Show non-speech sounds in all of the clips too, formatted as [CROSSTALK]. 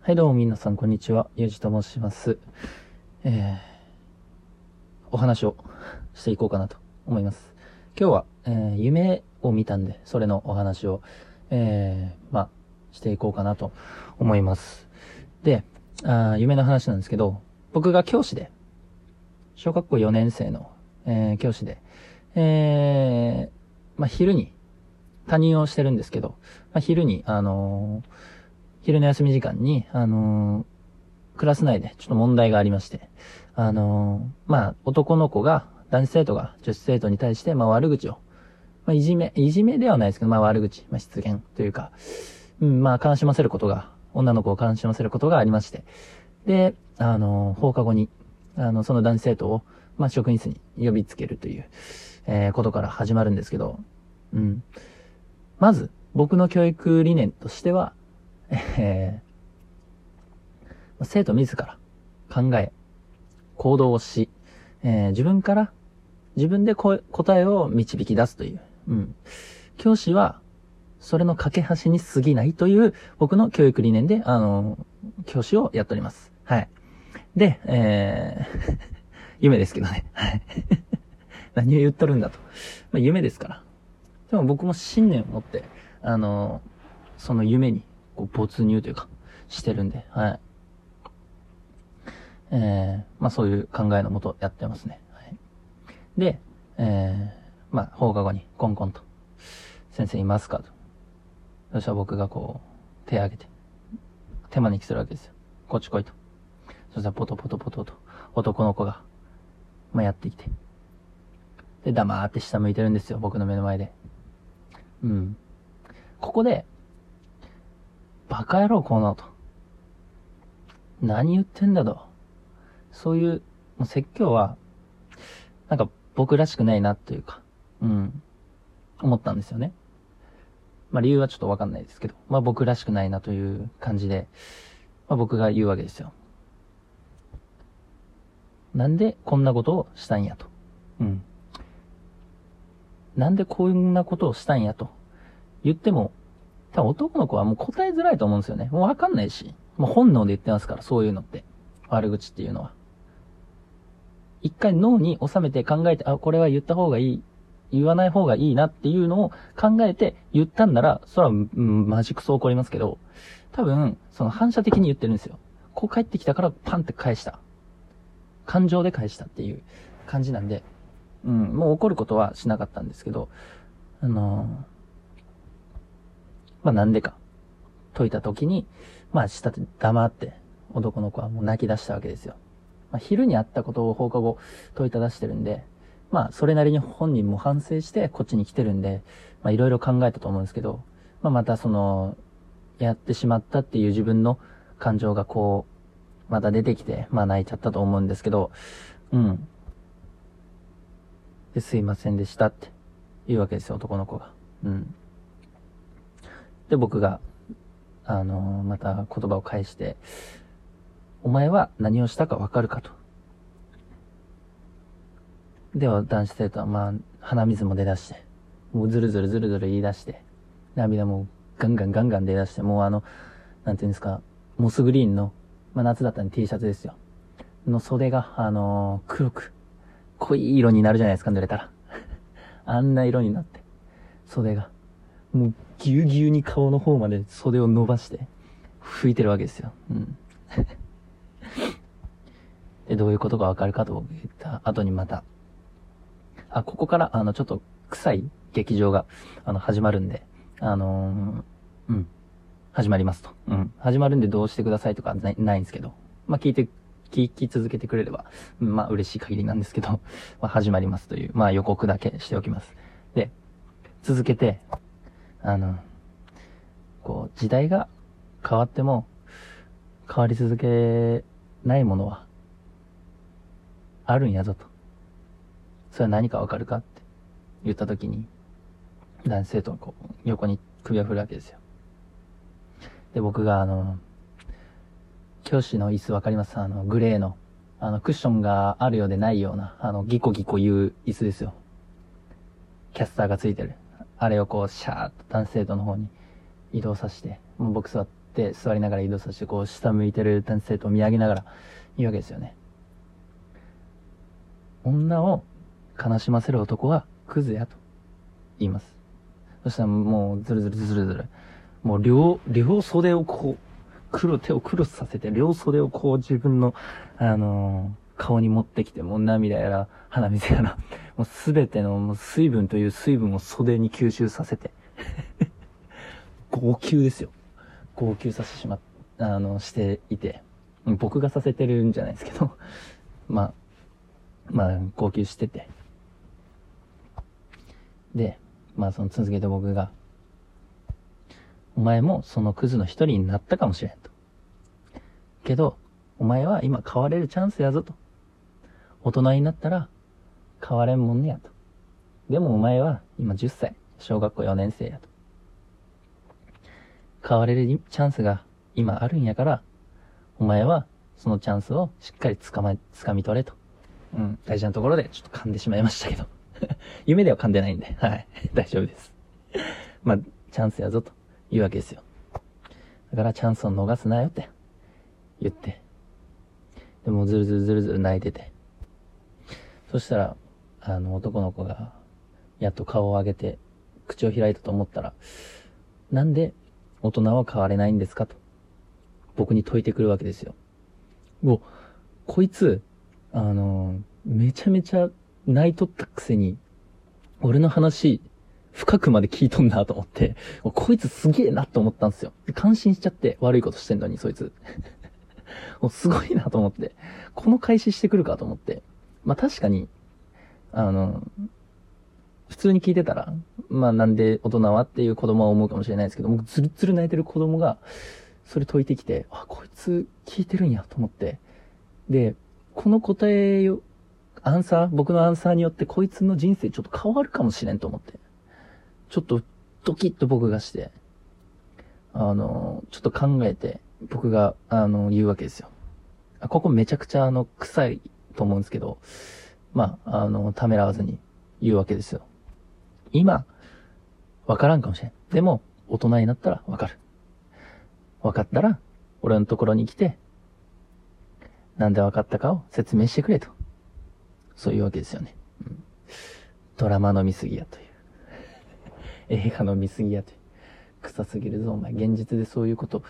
はい、どうも皆さん、こんにちは。ゆうじと申します。えー、お話をしていこうかなと思います。今日は、えー、夢を見たんで、それのお話を、えー、まあ、していこうかなと思います。で、あ夢の話なんですけど、僕が教師で、小学校4年生の、えー、教師で、えー、まあ、昼に、担任をしてるんですけど、まあ、昼に、あのー昼の休み時間に、あのークラス内でちょっと問題がありまして、あのーまあ、男の子が、男子生徒が女子生徒に対して、まあ、悪口を、まあ、いじめ、いじめではないですけど、まあ、悪口、まあ、失言というか、うん、まあ、悲しませることが、女の子を悲しませることがありまして、で、あのー放課後に、あの、その男子生徒を、まあ、職員室に呼びつけるという、えーことから始まるんですけど、うん。まず、僕の教育理念としては、[LAUGHS] えー生徒自ら考え、行動をし、えー自分から、自分で答えを導き出すという。うん。教師は、それの架け橋に過ぎないという、僕の教育理念で、あの教師をやっております。はい。で、えー [LAUGHS] 夢ですけどね。はい。[LAUGHS] 何を言っとるんだと。まあ、夢ですから。でも僕も信念を持って、あのその夢に、こう、没入というか、してるんで、はい。えー、まあそういう考えのもとやってますね。はい。で、えー、まあ放課後にコンコンと、先生いますかと。そしたら僕がこう、手挙げて、手招きするわけですよ。こっち来いと。そしたらポトポトポトと、男の子が、まあやってきて。で、黙って下向いてるんですよ、僕の目の前で。うん。ここで、バカ野郎こうなと。何言ってんだと。そういう、もう説教は、なんか僕らしくないなというか、うん、思ったんですよね。まあ理由はちょっとわかんないですけど、まあ僕らしくないなという感じで、まあ僕が言うわけですよ。なんでこんなことをしたんやと。うん。なんでこんなことをしたんやと言っても、多分男の子はもう答えづらいと思うんですよね。もうわかんないし。もう本能で言ってますから、そういうのって。悪口っていうのは。一回脳に収めて考えて、あ、これは言った方がいい。言わない方がいいなっていうのを考えて言ったんなら、それは、うん、マジクソ怒りますけど、多分、その反射的に言ってるんですよ。こう帰ってきたからパンって返した。感情で返したっていう感じなんで、うん、もう怒ることはしなかったんですけど、あのーまあなんでか、解いた時に、まあ下で黙って、男の子はもう泣き出したわけですよ。まあ昼にあったことを放課後解いた出してるんで、まあそれなりに本人も反省してこっちに来てるんで、まあいろいろ考えたと思うんですけど、まあまたその、やってしまったっていう自分の感情がこう、また出てきて、まあ泣いちゃったと思うんですけど、うん。で、すいませんでしたって言うわけですよ、男の子が。うん。で、僕が、あのーまた言葉を返して、お前は何をしたかわかるかと。では、男子生徒は、まあ、鼻水も出だして、もうずるずるずるずる言い出して、涙もガンガンガンガン出だして、もうあの、なんていうんですか、モスグリーンの、まあ夏だったんで T シャツですよ。の袖が、あのー黒く、濃い色になるじゃないですか、濡れたら。[LAUGHS] あんな色になって、袖が。もうぎゅうぎゅうに顔の方まで袖を伸ばして、拭いてるわけですよ。うん。[LAUGHS] で、どういうことがわかるかと言った後にまた、あ、ここから、あの、ちょっと臭い劇場が、あの、始まるんで、あのーうん。始まりますと。うん。始まるんでどうしてくださいとかないないんですけど、まあ、聞いて、聞き続けてくれれば、まあ、嬉しい限りなんですけど、まあ、始まりますという、まあ、予告だけしておきます。で、続けて、あの、こう、時代が変わっても、変わり続けないものは、あるんやぞと。それは何かわかるかって言ったときに、男子生徒はこう、横に首を振るわけですよ。で、僕があの、教師の椅子わかります？あの、グレーの、あの、クッションがあるようでないような、あの、ギコギコ言う椅子ですよ。キャスターがついてる。あれをこう、シャーッと男子生徒の方に移動させて、もう僕座って座りながら移動させて、こう下向いてる男性と見上げながら言うわけですよね。女を悲しませる男はクズやと言います。そしたらもうズルズルズルズル。もう両、両袖をこう、黒手をクロスさせて、両袖をこう自分の、あのー、顔に持ってきて、もう涙やら、鼻水やら、[LAUGHS] もうすべてのもう水分という水分を袖に吸収させて、[LAUGHS] 号泣ですよ。号泣させてしま、あの、していて、僕がさせてるんじゃないですけど、[LAUGHS] まあ、まあ、号泣してて。で、まあ、その続けて僕が、お前もそのクズの一人になったかもしれんと。けど、お前は今変われるチャンスやぞと。大人になったら変われんもんねやと。でもお前は今10歳、小学校4年生やと。変われるチャンスが今あるんやから、お前はそのチャンスをしっかり掴ま、掴み取れと。うん、大事なところでちょっと噛んでしまいましたけど。[LAUGHS] 夢では噛んでないんで、はい、[LAUGHS] 大丈夫です。まあ、チャンスやぞというわけですよ。だからチャンスを逃すなよって言って。でもずるずるずるずる泣いてて。そしたら、あの男の子が、やっと顔を上げて、口を開いたと思ったら、なんで大人は変われないんですか？と、僕に説いてくるわけですよ。お、こいつ、あの、めちゃめちゃ泣いとったくせに、俺の話、深くまで聞いとんなと思って、こいつすげえなと思ったんですよ。感心しちゃって悪いことしてんのに、そいつ。[LAUGHS] もうすごいなと思って、この開始してくるかと思って。まあ確かに、あの、普通に聞いてたら、まあなんで大人はっていう子供は思うかもしれないですけど、僕ずるずる泣いてる子供が、それ解いてきて、あ、こいつ聞いてるんやと思って。で、この答えを、アンサー、僕のアンサーによってこいつの人生ちょっと変わるかもしれんと思って。ちょっとドキッと僕がして、あの、ちょっと考えて、僕が、あの、言うわけですよ。ここめちゃくちゃあの、臭いと思うんですけど、まあ、あの、ためらわずに言うわけですよ。今、わからんかもしれん。でも、大人になったらわかる。わかったら、俺のところに来て、なんでわかったかを説明してくれと。そういうわけですよね。うん、ドラマの見過ぎやという。[LAUGHS] 映画の見過ぎやという。臭すぎるぞ、お前。現実でそういうこと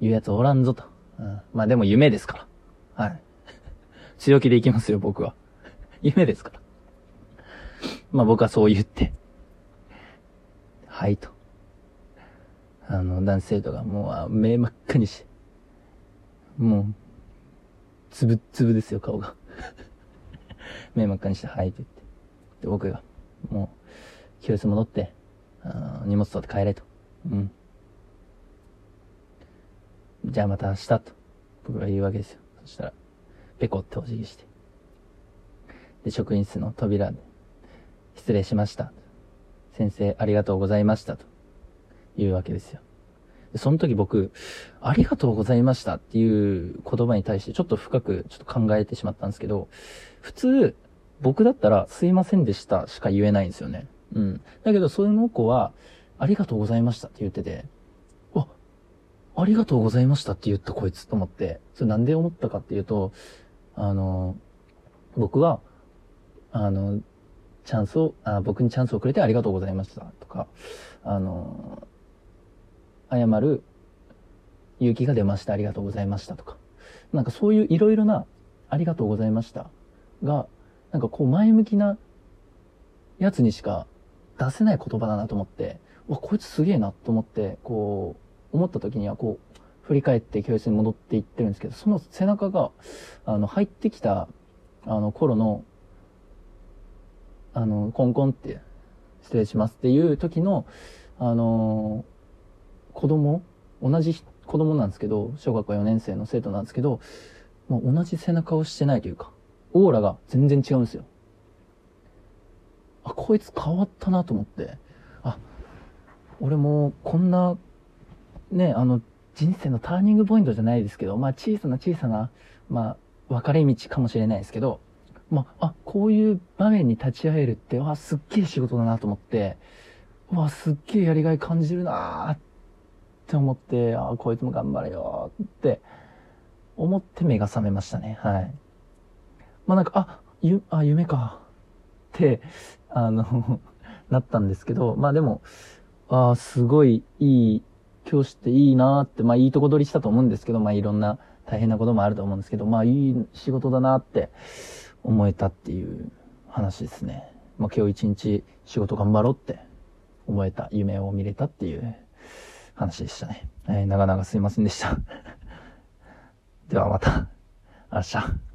言うやつおらんぞと。うん、まあでも夢ですから。はい。強気でいきますよ、僕は。[LAUGHS] 夢ですから。まあ僕はそう言って。はいと。あの、男性とかもう目真っ赤にして。もう、つぶつぶですよ、顔が。[LAUGHS] 目真っ赤にして、はいと言って。で、僕が、もう、教室戻って、あ荷物取って帰れと。うん。じゃあまた明日と、僕が言うわけですよ。そしたら、ペコってお辞儀して。で、職員室の扉で、失礼しました。先生、ありがとうございました。というわけですよ。でその時僕、ありがとうございましたっていう言葉に対してちょっと深くちょっと考えてしまったんですけど、普通、僕だったらすいませんでしたしか言えないんですよね。うん。だけど、その子は、ありがとうございましたって言ってて、わ、ありがとうございましたって言ったこいつと思って、それなんで思ったかっていうと、あの、僕は、あの、チャンスを、あ僕にチャンスをくれてありがとうございました。とか、あの、謝る勇気が出ました、ありがとうございました。とか、なんかそういういろいろなありがとうございました。が、なんかこう前向きなやつにしか出せない言葉だなと思って、わ、こいつすげえなと思って、こう、思った時にはこう、振り返って教室に戻っていってるんですけど、その背中が、あの、入ってきた、あの、頃の、あの、コンコンって、失礼しますっていう時の、あの子供、同じ子供なんですけど、小学校4年生の生徒なんですけど、もう同じ背中をしてないというか、オーラが全然違うんですよ。あ、こいつ変わったなと思って、あ、俺もこんな、ね、あの、人生のターニングポイントじゃないですけど、まあ小さな小さな、まあ、分かれ道かもしれないですけど、まあ、あ、こういう場面に立ち会えるって、わ、すっげえ仕事だなと思って、わ、すっげえやりがい感じるなっって思って、あ、こいつも頑張れよって思って目が覚めましたね。はい。まあなんか、あ、ゆ、あ、夢か。って、あの [LAUGHS] なったんですけど、まあでも、あ、すごいいい教師っていいなって、まあいいとこ取りしたと思うんですけど、まあいろんな大変なこともあると思うんですけど、まあいい仕事だなって思えたっていう話ですね。まあ今日一日仕事頑張ろうって思えた夢を見れたっていう話でしたね。えー、長々すいませんでした。[LAUGHS] ではまた、[LAUGHS] 明日。